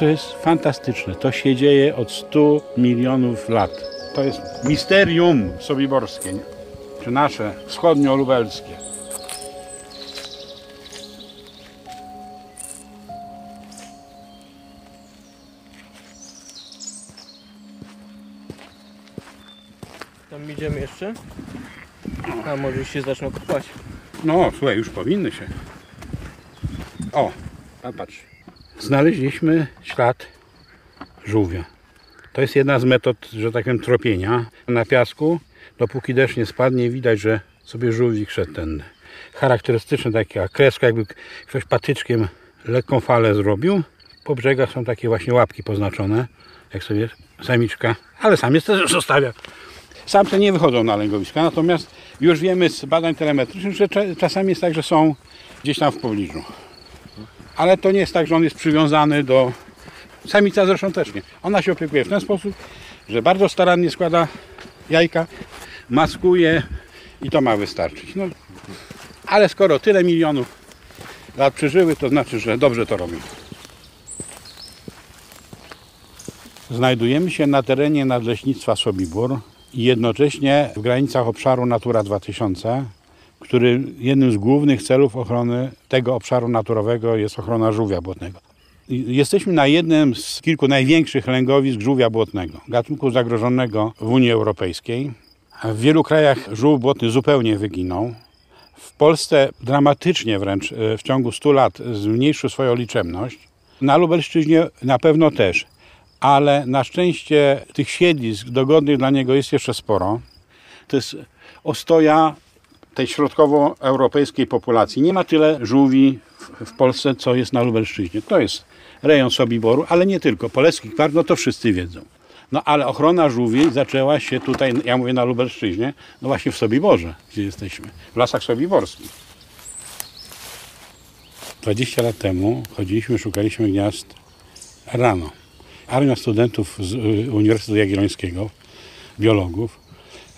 to jest fantastyczne. To się dzieje od 100 milionów lat. To jest misterium sobiborskie, czy nasze wschodnio-lubelskie. Tam idziemy jeszcze. A może już się zaczną kopać. No, słuchaj, już powinny się. O, a patrz. Znaleźliśmy ślad żółwia. To jest jedna z metod, że tak powiem, tropienia na piasku. Dopóki deszcz nie spadnie, widać, że sobie żółwik szedł tędy. Charakterystyczna taka kreska, jakby ktoś patyczkiem lekką falę zrobił. Po brzegach są takie właśnie łapki poznaczone, jak sobie samiczka, ale samiec też zostawia. Samce nie wychodzą na lęgowiska, natomiast już wiemy z badań telemetrycznych, że cza- czasami jest tak, że są gdzieś tam w pobliżu. Ale to nie jest tak, że on jest przywiązany do... Samica zresztą też nie. Ona się opiekuje w ten sposób, że bardzo starannie składa jajka, maskuje i to ma wystarczyć. No, ale skoro tyle milionów lat przeżyły, to znaczy, że dobrze to robią. Znajdujemy się na terenie Nadleśnictwa Sobibór i jednocześnie w granicach obszaru Natura 2000, który jednym z głównych celów ochrony tego obszaru naturowego jest ochrona żółwia błotnego. Jesteśmy na jednym z kilku największych lęgowisk żółwia błotnego, gatunku zagrożonego w Unii Europejskiej. W wielu krajach żółw błotny zupełnie wyginął. W Polsce dramatycznie wręcz e, w ciągu 100 lat zmniejszył swoją liczebność. Na Lubelszczyźnie na pewno też, ale na szczęście tych siedlisk dogodnych dla niego jest jeszcze sporo. To jest ostoja tej środkowoeuropejskiej populacji. Nie ma tyle żółwi w- Polsce, co jest na Lubelszczyźnie. To jest rejon Sobiboru, ale nie tylko. Polecki Kwar, no to wszyscy wiedzą. No ale ochrona żółwi zaczęła się tutaj, ja mówię na Lubelszczyźnie, no właśnie w Sobiborze, gdzie jesteśmy, w lasach sobiborskich. 20 lat temu chodziliśmy, szukaliśmy gniazd rano. Armia studentów z y, Uniwersytetu Jagiellońskiego, biologów,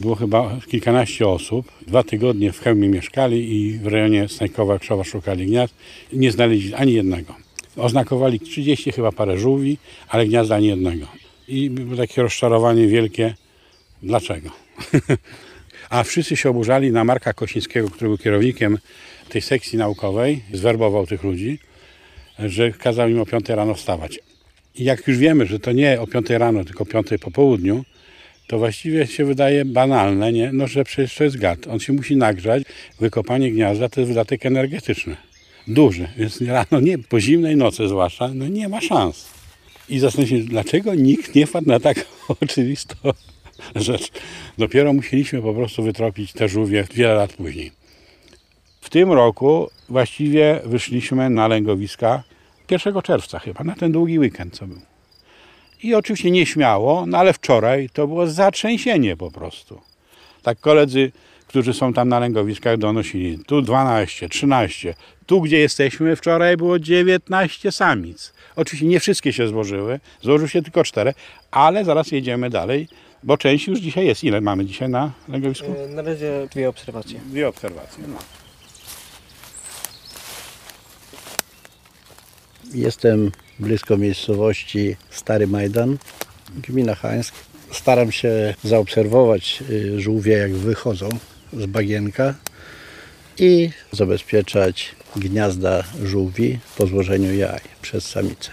było chyba kilkanaście osób. Dwa tygodnie w Chełmie mieszkali i w rejonie Snajkowa Krzowa szukali gniazd. Nie znaleźli ani jednego. Oznakowali 30 chyba parę żółwi, ale gniazda ani jednego. I było takie rozczarowanie wielkie. Dlaczego? A wszyscy się oburzali na Marka Kosińskiego, który był kierownikiem tej sekcji naukowej, zwerbował tych ludzi, że kazał im o 5 rano wstawać. I jak już wiemy, że to nie o 5 rano, tylko o 5 po południu, to właściwie się wydaje banalne, nie? No, że przecież to jest gad. On się musi nagrzać. Wykopanie gniazda to jest wydatek energetyczny. Duży. Więc rano, nie, po zimnej nocy zwłaszcza, no nie ma szans. I zastanawiam się, dlaczego nikt nie wpadł na tak oczywistą rzecz. Dopiero musieliśmy po prostu wytropić te żółwie wiele lat później. W tym roku właściwie wyszliśmy na lęgowiska 1 czerwca chyba, na ten długi weekend, co był. I oczywiście nieśmiało, no ale wczoraj to było zatrzęsienie po prostu. Tak koledzy, którzy są tam na lęgowiskach donosili, tu 12, 13, tu gdzie jesteśmy wczoraj było 19 samic. Oczywiście nie wszystkie się złożyły, złożył się tylko 4, ale zaraz jedziemy dalej, bo część już dzisiaj jest. Ile mamy dzisiaj na lęgowisku? E, Na razie dwie obserwacje. Dwie obserwacje. No. Jestem blisko miejscowości Stary Majdan, gmina Hańsk. Staram się zaobserwować y, żółwie, jak wychodzą z bagienka i zabezpieczać gniazda żółwi po złożeniu jaj przez samicę.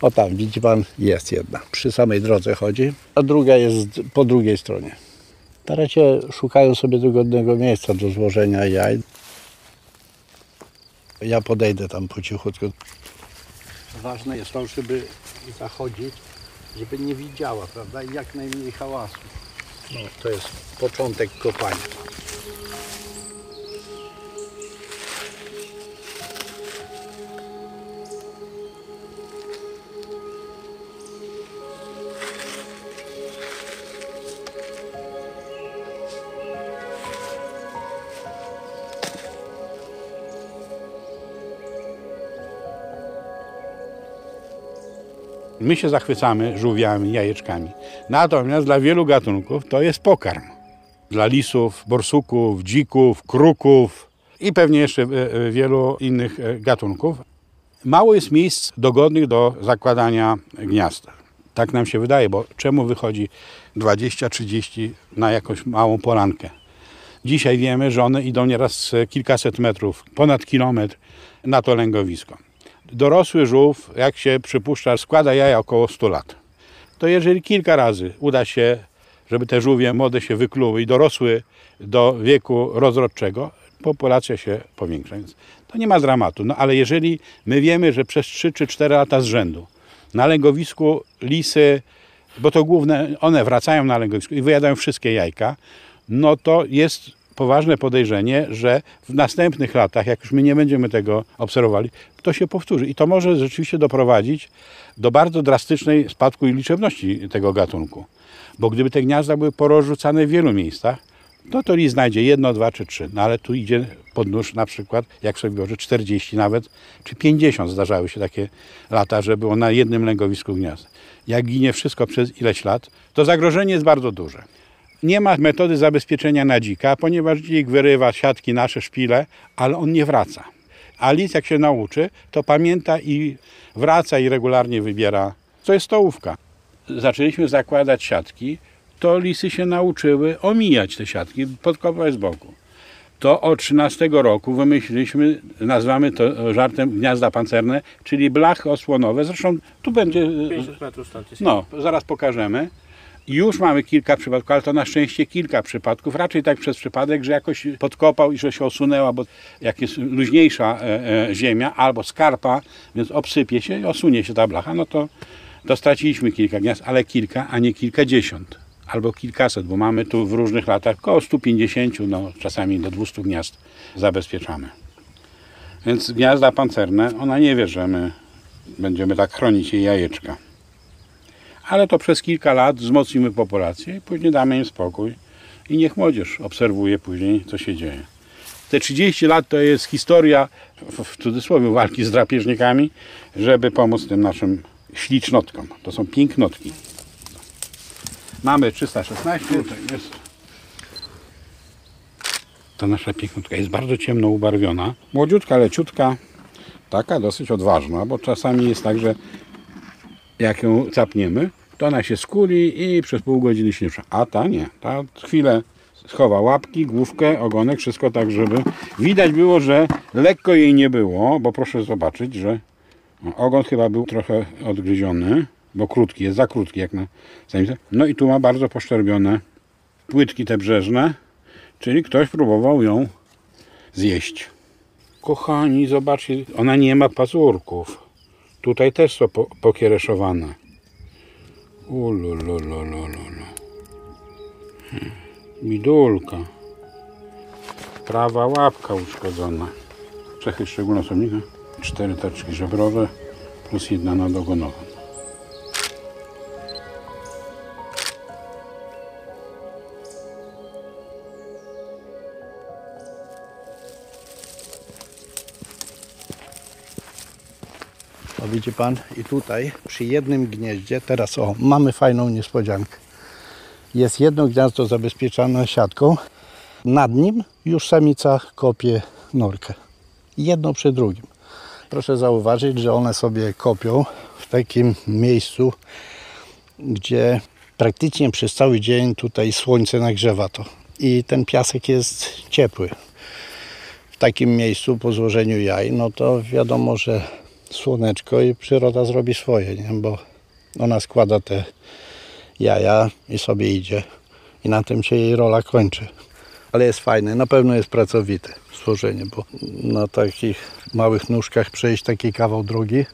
O tam, widzi pan, jest jedna. Przy samej drodze chodzi, a druga jest po drugiej stronie. Na razie szukają sobie dogodnego miejsca do złożenia jaj. Ja podejdę tam po cichutku. Ważne jest to, żeby zachodzić, żeby nie widziała, prawda? I jak najmniej hałasu. No, to jest początek kopania. My się zachwycamy żółwiami, jajeczkami. Natomiast dla wielu gatunków to jest pokarm. Dla lisów, borsuków, dzików, kruków i pewnie jeszcze e, e, wielu innych e, gatunków. Mało jest miejsc dogodnych do zakładania gniazd. Tak nam się wydaje, bo czemu wychodzi 20-30 na jakąś małą polankę? Dzisiaj wiemy, że one idą nieraz kilkaset metrów, ponad kilometr na to lęgowisko. Dorosły żółw, jak się przypuszcza, składa jaja około 100 lat. To jeżeli kilka razy uda się, żeby te żółwie młode się wykluły i dorosły do wieku rozrodczego, populacja się powiększa. Więc to nie ma dramatu. No ale jeżeli my wiemy, że przez 3 czy 4 lata z rzędu na lęgowisku lisy, bo to główne, one wracają na lęgowisko i wyjadają wszystkie jajka, no to jest poważne podejrzenie, że w następnych latach, jak już my nie będziemy tego obserwowali, to się powtórzy. I to może rzeczywiście doprowadzić do bardzo drastycznej spadku liczebności tego gatunku. Bo gdyby te gniazda były porozrzucane w wielu miejscach, no to lis znajdzie jedno, dwa czy trzy. No ale tu idzie pod nóż na przykład, jak sobie wyobrażę, 40 nawet, czy 50 zdarzały się takie lata, że było na jednym lęgowisku gniazd. Jak ginie wszystko przez ileś lat, to zagrożenie jest bardzo duże. Nie ma metody zabezpieczenia na dzika, ponieważ dzik wyrywa siatki, nasze szpile, ale on nie wraca. A lis jak się nauczy, to pamięta i wraca i regularnie wybiera. To jest stołówka. Zaczęliśmy zakładać siatki, to lisy się nauczyły omijać te siatki, podkopać z boku. To od 13 roku wymyśliliśmy, nazwamy to żartem gniazda pancerne, czyli blachy osłonowe. Zresztą tu będzie 50 metrów stąd jest. no, zaraz pokażemy. Już mamy kilka przypadków, ale to na szczęście kilka przypadków. Raczej tak przez przypadek, że jakoś podkopał i że się osunęła, bo jak jest luźniejsza e, e, ziemia albo skarpa, więc obsypie się i osunie się ta blacha, no to, to straciliśmy kilka gniazd, ale kilka, a nie kilkadziesiąt. Albo kilkaset, bo mamy tu w różnych latach około 150, no czasami do 200 gniazd zabezpieczamy. Więc gniazda pancerne, ona nie wie, że my będziemy tak chronić jej jajeczka ale to przez kilka lat wzmocnimy populację i później damy im spokój i niech młodzież obserwuje później, co się dzieje. Te 30 lat to jest historia, w- cudzysłowie, walki z drapieżnikami, żeby pomóc tym naszym ślicznotkom. To są pięknotki. Mamy 316, tutaj jest. Ta nasza pięknotka jest bardzo ciemno ubarwiona. Młodziutka, leciutka, taka dosyć odważna, bo czasami jest tak, że jak ją capniemy, to ona się skuli i przez pół godziny się nie. A ta nie. Ta chwilę schowa łapki, główkę, ogonek, wszystko tak, żeby widać było, że lekko jej nie było, bo proszę zobaczyć, że no, ogon chyba był trochę odgryziony, bo krótki jest, za krótki jak na samicę. No i tu ma bardzo poszczerbione płytki te brzeżne, czyli ktoś próbował ją zjeść. Kochani, zobaczcie, ona nie ma pazurków. Tutaj też są po, pokiereszowane. Ulululululu. Hmm. Bidulka. Prawa łapka uszkodzona. Cechy szczególne osobnika. Cztery taczki żebrowe plus jedna nadogonowa. Widzi pan, i tutaj przy jednym gnieździe, teraz o, mamy fajną niespodziankę. Jest jedno gniazdo zabezpieczone siatką. Nad nim już samica kopie norkę. Jedno przy drugim. Proszę zauważyć, że one sobie kopią w takim miejscu, gdzie praktycznie przez cały dzień tutaj słońce nagrzewa to. I ten piasek jest ciepły. W takim miejscu po złożeniu jaj, no to wiadomo, że słoneczko i przyroda zrobi swoje, nie? bo ona składa te jaja i sobie idzie i na tym się jej rola kończy. Ale jest fajne, na pewno jest pracowite stworzenie, bo na takich małych nóżkach przejść taki kawał drogi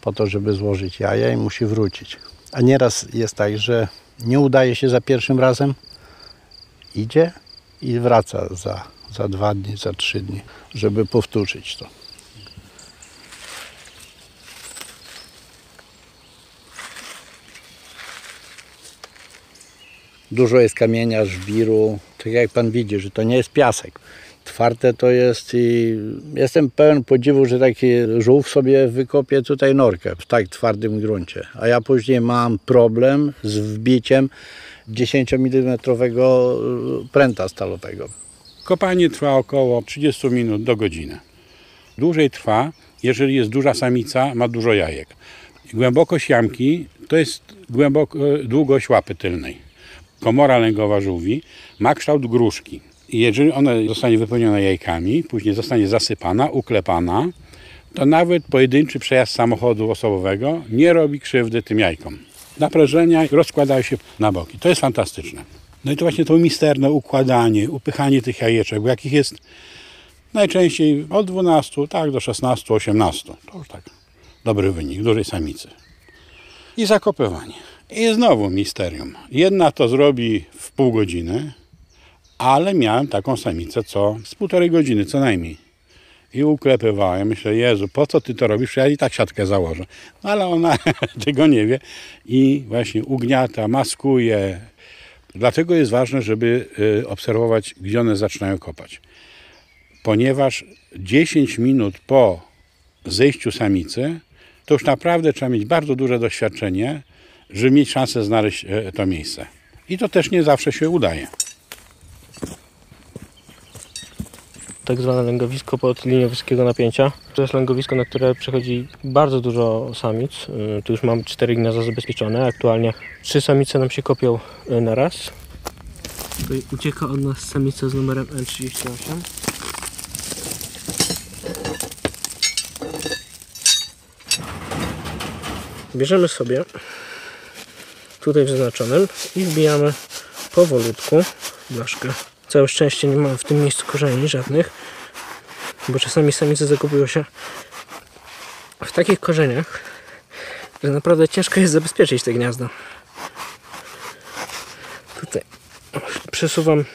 po to, żeby złożyć jaja i musi wrócić. A nieraz jest tak, że nie udaje się za pierwszym razem, idzie i wraca za, za dwa dni, za trzy dni, żeby powtórzyć to. Dużo jest kamienia, żwiru. Tak jak pan widzi, że to nie jest piasek. Twarde to jest i jestem pełen podziwu, że taki żółw sobie wykopie tutaj norkę w tak twardym gruncie. A ja później mam problem z wbiciem 10 mm pręta stalowego. Kopanie trwa około 30 minut do godziny. Dłużej trwa, jeżeli jest duża samica, ma dużo jajek. Głębokość jamki to jest głęboko, długość łapy tylnej. Komora lęgowa żółwi ma kształt gruszki. I jeżeli ona zostanie wypełniona jajkami, później zostanie zasypana, uklepana, to nawet pojedynczy przejazd samochodu osobowego nie robi krzywdy tym jajkom. Naprężenia rozkładają się na boki. To jest fantastyczne. No i to właśnie to misterne układanie, upychanie tych jajeczek, bo jakich jest najczęściej od 12 tak, do 16, 18. To już tak dobry wynik, dużej samicy. I zakopywanie. I znowu misterium. Jedna to zrobi w pół godziny, ale miałem taką samicę co z półtorej godziny co najmniej. I uklepywałem. Myślę, Jezu, po co ty to robisz? Ja i tak siatkę założę. No ale ona tego nie wie i właśnie ugniata, maskuje. Dlatego jest ważne, żeby y, obserwować, gdzie one zaczynają kopać. Ponieważ 10 minut po zejściu samicy, to już naprawdę trzeba mieć bardzo duże doświadczenie, żeby mieć szansę znaleźć e, to miejsce. I to też nie zawsze się udaje. tak zwane lęgowisko pod linią wysokiego napięcia. To jest lęgowisko, na które przychodzi bardzo dużo samic. Y, Tu już mam cztery gniazda zabezpieczone. Aktualnie trzy samice nam się kopią y, na raz. Tutaj ucieka od nas samica z numerem N38. Bierzemy sobie tutaj w zaznaczonym i wbijamy powolutku blaszkę. Całe szczęście nie mam w tym miejscu korzeni żadnych, bo czasami samice zakopują się w takich korzeniach, że naprawdę ciężko jest zabezpieczyć te gniazda. Tutaj przesuwam y,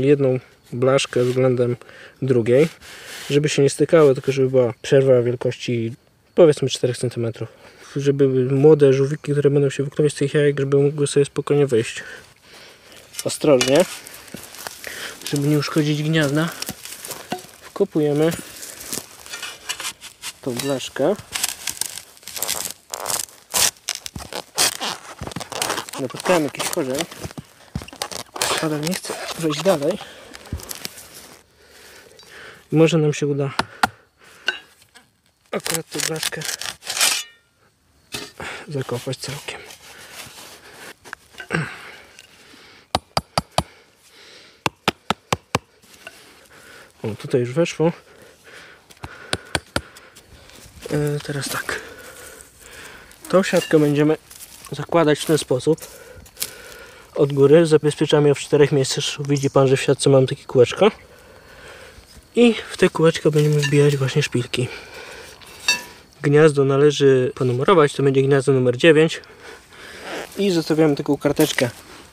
jedną blaszkę względem drugiej, żeby się nie stykały, tylko żeby była przerwa wielkości powiedzmy 4 cm. Żeby młode żółwiki, które będą się wykluwać z tych jajek, żeby mogły sobie spokojnie wyjść. Ostrożnie żeby nie uszkodzić gniazda, wkopujemy tą blaszkę. Napotkałem jakiś korzeń, ale nie chcę wejść dalej. Może nam się uda akurat tę blaszkę zakopać całkiem. O, tutaj już weszło. E, teraz tak. Tą siatkę będziemy zakładać w ten sposób. Od góry zabezpieczam ją w czterech miejscach. Widzi Pan, że w siatce mam takie kółeczko. I w te kółeczka będziemy wbijać właśnie szpilki. Gniazdo należy ponumerować. To będzie gniazdo numer 9. I zostawiamy taką karteczkę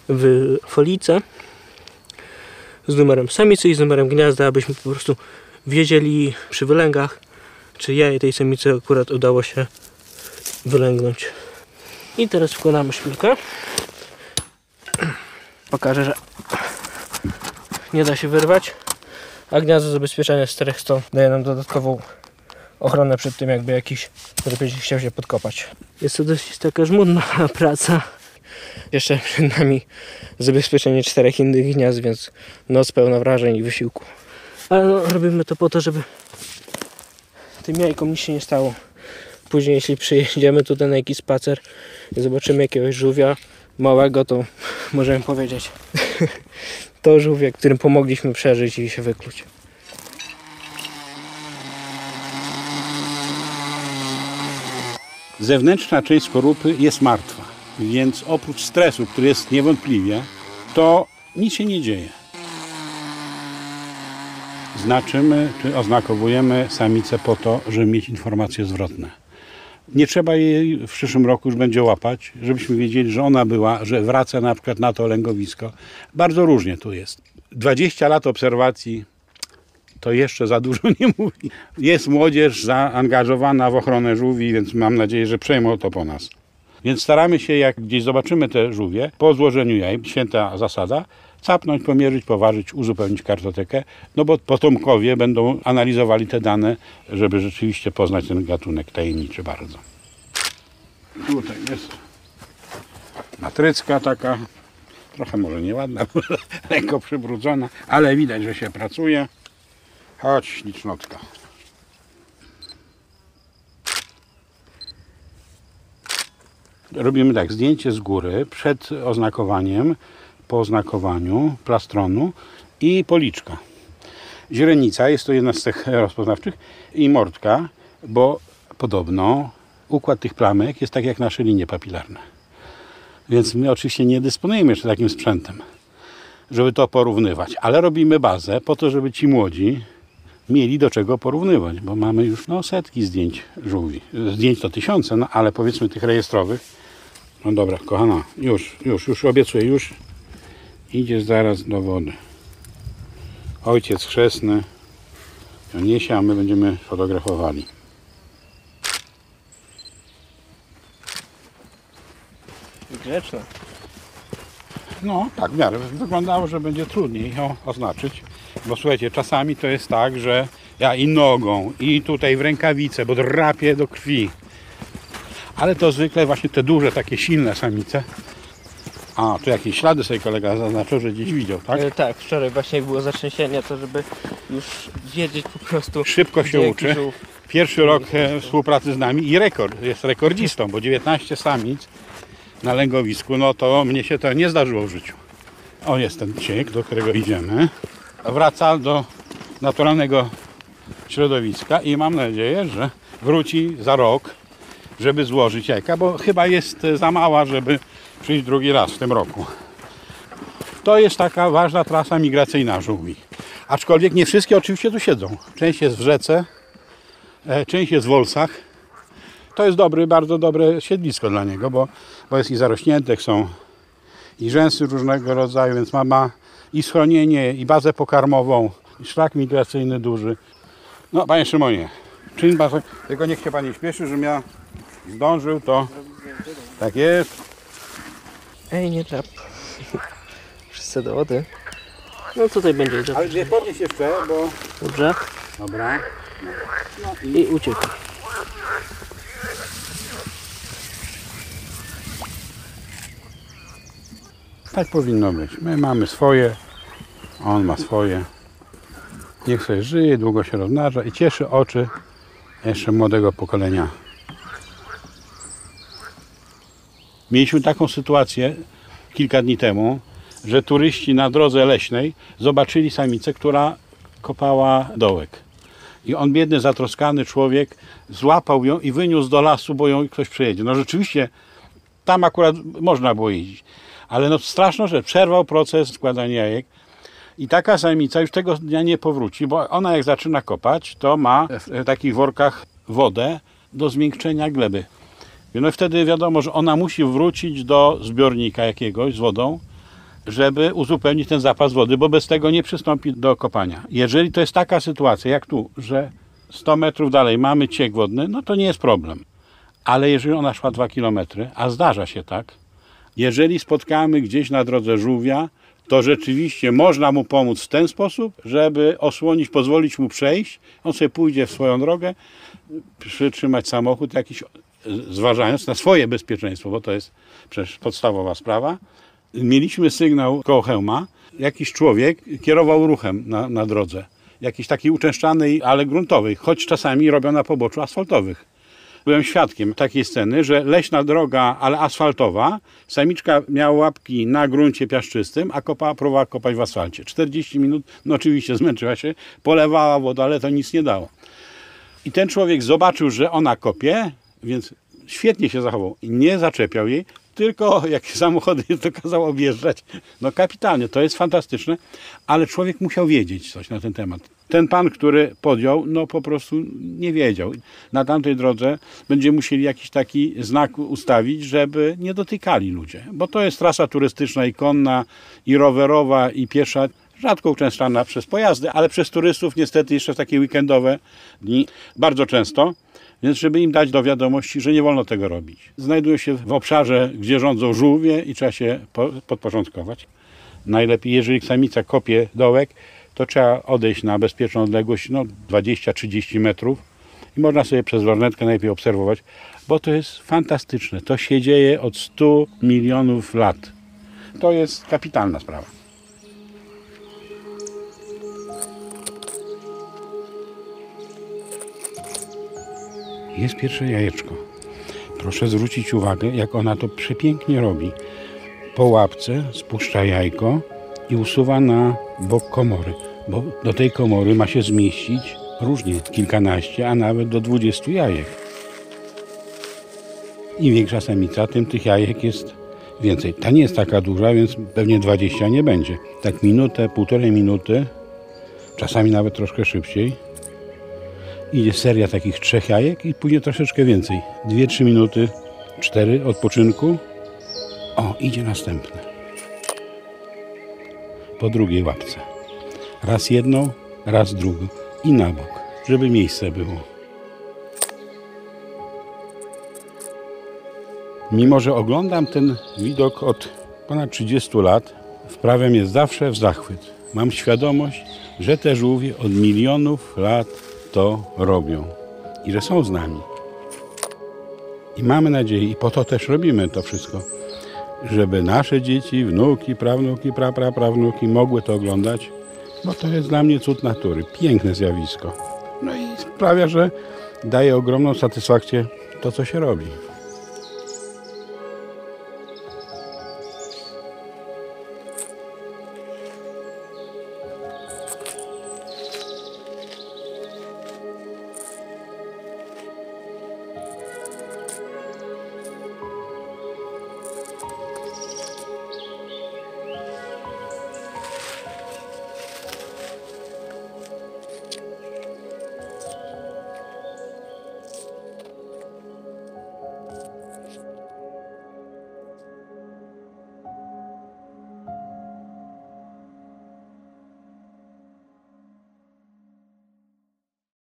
w folice z numerem samicy i z numerem gniazda, abyśmy po prostu wiedzieli przy wylęgach, czy jaje tej samicy akurat udało się wylęgnąć. I teraz wkładamy szpilkę. Pokażę, że nie da się wyrwać, a gniazdo zabezpieczenia z 400 daje nam dodatkową ochronę przed tym, jakby jakiś drapieżnik chciał się podkopać. Jest to dość taka żmudna praca. Jeszcze przed nami zabezpieczenie czterech innych gniazd, więc noc pełna wrażeń i wysiłku. Ale no, robimy to po to, żeby tym jajkom nic się nie stało. Później, jeśli przyjedziemy tutaj na jakiś spacer i zobaczymy jakiegoś żółwia małego, to możemy powiedzieć to żółwie, którym pomogliśmy przeżyć i się wykluć. Zewnętrzna część skorupy jest martwa, więc oprócz stresu, który jest niewątpliwie, to nic się nie dzieje. Znaczymy, czy oznakowujemy samicę po to, żeby mieć informacje zwrotne. Nie trzeba jej w przyszłym roku już będzie łapać, żebyśmy wiedzieli, że ona była, że wraca na przykład na to lęgowisko. Bardzo różnie tu jest. 20 lat obserwacji to jeszcze za dużo nie mówi. Jest młodzież zaangażowana w ochronę żółwi, więc mam nadzieję, że przejmą to po nas. Więc staramy się, jak gdzieś zobaczymy te żółwie, po złożeniu jaj, święta zasada, capnąć, pomierzyć, poważyć, uzupełnić kartotekę, no bo potomkowie będą analizowali te dane, żeby rzeczywiście poznać ten gatunek tajemniczy bardzo. Tutaj jest matrycka taka, trochę może nieładna, lekko przybrudzona, ale widać, że się pracuje. Chodź, ślicznotka. Robimy tak, zdjęcie z góry, przed oznakowaniem, po oznakowaniu plastronu i policzka. Źrenica jest to jedna z tych rozpoznawczych i mordka, bo podobno układ tych plamek jest tak jak nasze linie papilarne. Więc my oczywiście nie dysponujemy jeszcze takim sprzętem, żeby to porównywać, ale robimy bazę po to, żeby ci młodzi mieli do czego porównywać, bo mamy już no, setki zdjęć żółwi. Zdjęć to tysiące, no ale powiedzmy tych rejestrowych. No dobra, kochana, już, już, już obiecuję, już idziesz zaraz do wody. Ojciec chrzestny ją niesie, a my będziemy fotografowali. Grzeczna. No, tak w miarę. Wyglądało, że będzie trudniej ją oznaczyć. Bo słuchajcie, czasami to jest tak, że ja i nogą, i tutaj w rękawice, bo drapie do krwi. Ale to zwykle właśnie te duże, takie silne samice. A, tu jakieś ślady sobie kolega zaznaczył, że gdzieś widział, tak? E, tak, wczoraj właśnie jak było zatrzęsienie, to żeby już wiedzieć po prostu... Szybko się uczy. żółw. Pierwszy rok e, współpracy z nami i rekord. Jest rekordzistą, bo 19 samic na lęgowisku, no to mnie się to nie zdarzyło w życiu. O, jest ten ciek, do którego idziemy. Wraca do naturalnego środowiska i mam nadzieję, że wróci za rok, żeby złożyć jajka, bo chyba jest za mała, żeby przyjść drugi raz w tym roku. To jest taka ważna trasa migracyjna żółwi. Aczkolwiek nie wszystkie oczywiście tu siedzą. Część jest w rzece, e, część jest w Wolsach. To jest dobry, bardzo dobre siedlisko dla niego, bo, bo jest i zarośnięte, są i rzęsy różnego rodzaju, więc ma, ma i schronienie, i bazę pokarmową, i szlak migracyjny duży. No, panie Szymonie, czyn bazę, tylko niech się pan nie śpieszy, żebym ja zdążył, to tak jest. Ej, nie trap. Wszyscy do wody. No tutaj będzie. Ale nie podnieś jeszcze, bo... Dobrze. Dobra. I uciekł. Tak powinno być. My mamy swoje, on ma swoje. Niech sobie żyje, długo się rozmnaża i cieszy oczy jeszcze młodego pokolenia. Mieliśmy taką sytuację kilka dni temu, że turyści na drodze leśnej zobaczyli samicę, która kopała dołek. I on, biedny, zatroskany człowiek, złapał ją i wyniósł do lasu, bo ją ktoś przejedzie. No rzeczywiście, tam akurat można było jeździć. Ale no straszno, że przerwał proces składania jajek. I taka samica już tego dnia nie powróci, bo ona jak zaczyna kopać, to ma w takich workach wodę do zmiękczenia gleby. No wtedy wiadomo, że ona musi wrócić do zbiornika jakiegoś z wodą, żeby uzupełnić ten zapas wody, bo bez tego nie przystąpi do kopania. Jeżeli to jest taka sytuacja jak tu, że 100 metrów dalej mamy ciek wodny, no to nie jest problem. Ale jeżeli ona szła 2 km, a zdarza się tak, jeżeli spotkamy gdzieś na drodze żółwia, to rzeczywiście można mu pomóc w ten sposób, żeby osłonić, pozwolić mu przejść. On sobie pójdzie w swoją drogę, przytrzymać samochód jakiś, zważając na swoje bezpieczeństwo, bo to jest przecież podstawowa sprawa. Mieliśmy sygnał koło hełma. Jakiś człowiek kierował ruchem na, na drodze. Jakiś taki uczęszczany, ale gruntowy, choć czasami robią na poboczu asfaltowych. Byłem świadkiem takiej sceny, że leśna droga, ale asfaltowa, samiczka miała łapki na gruncie piaszczystym, a kopa próbowała kopać w asfalcie. 40 minut, no oczywiście zmęczyła się, polewała wodę, ale to nic nie dało. I ten człowiek zobaczył, że ona kopie, więc świetnie się zachował nie zaczepiał jej, tylko jak samochody to kazał objeżdżać. No kapitalnie, to jest fantastyczne, ale człowiek musiał wiedzieć coś na ten temat. Ten pan, który podjął, no po prostu nie wiedział. Na tamtej drodze będziemy musieli jakiś taki znak ustawić, żeby nie dotykali ludzie, bo to jest trasa turystyczna i konna, i rowerowa, i piesza, rzadko uczęszczana przez pojazdy, ale przez turystów niestety jeszcze w takie weekendowe dni bardzo często. Więc żeby im dać do wiadomości, że nie wolno tego robić. Znajdują się w obszarze, gdzie rządzą żółwie i trzeba się po- podporządkować. Najlepiej, jeżeli samica kopie dołek, to trzeba odejść na bezpieczną odległość no, 20-30 metrów i można sobie przez lornetkę najlepiej obserwować, bo to jest fantastyczne. To się dzieje od 100 milionów lat. To jest kapitalna sprawa. Jest pierwsze jajeczko. Proszę zwrócić uwagę, jak ona to przepięknie robi. Po łapce spuszcza jajko i usuwa na bok komory, bo do tej komory ma się zmieścić różnie kilkanaście, a nawet do 20 jajek. Im większa samica, tym tych jajek jest więcej. Ta nie jest taka duża, więc pewnie 20 nie będzie. Tak minutę, półtorej minuty, czasami nawet troszkę szybciej. Idzie seria takich trzech jajek i później troszeczkę więcej. Dwie, trzy minuty, cztery odpoczynku. O, idzie następne. Po drugiej łapce. Raz jedną, raz drugą i na bok, żeby miejsce było. Mimo, że oglądam ten widok od ponad 30 lat, wprawiam jest zawsze w zachwyt. Mam świadomość, że te żółwie od milionów lat to robią i że są z nami. I mamy nadzieję, i po to też robimy to wszystko, żeby nasze dzieci, wnuki, prawnuki, prapraprawnuki mogły to oglądać, bo to jest dla mnie cud natury, piękne zjawisko. No i sprawia, że daje ogromną satysfakcję to, co się robi.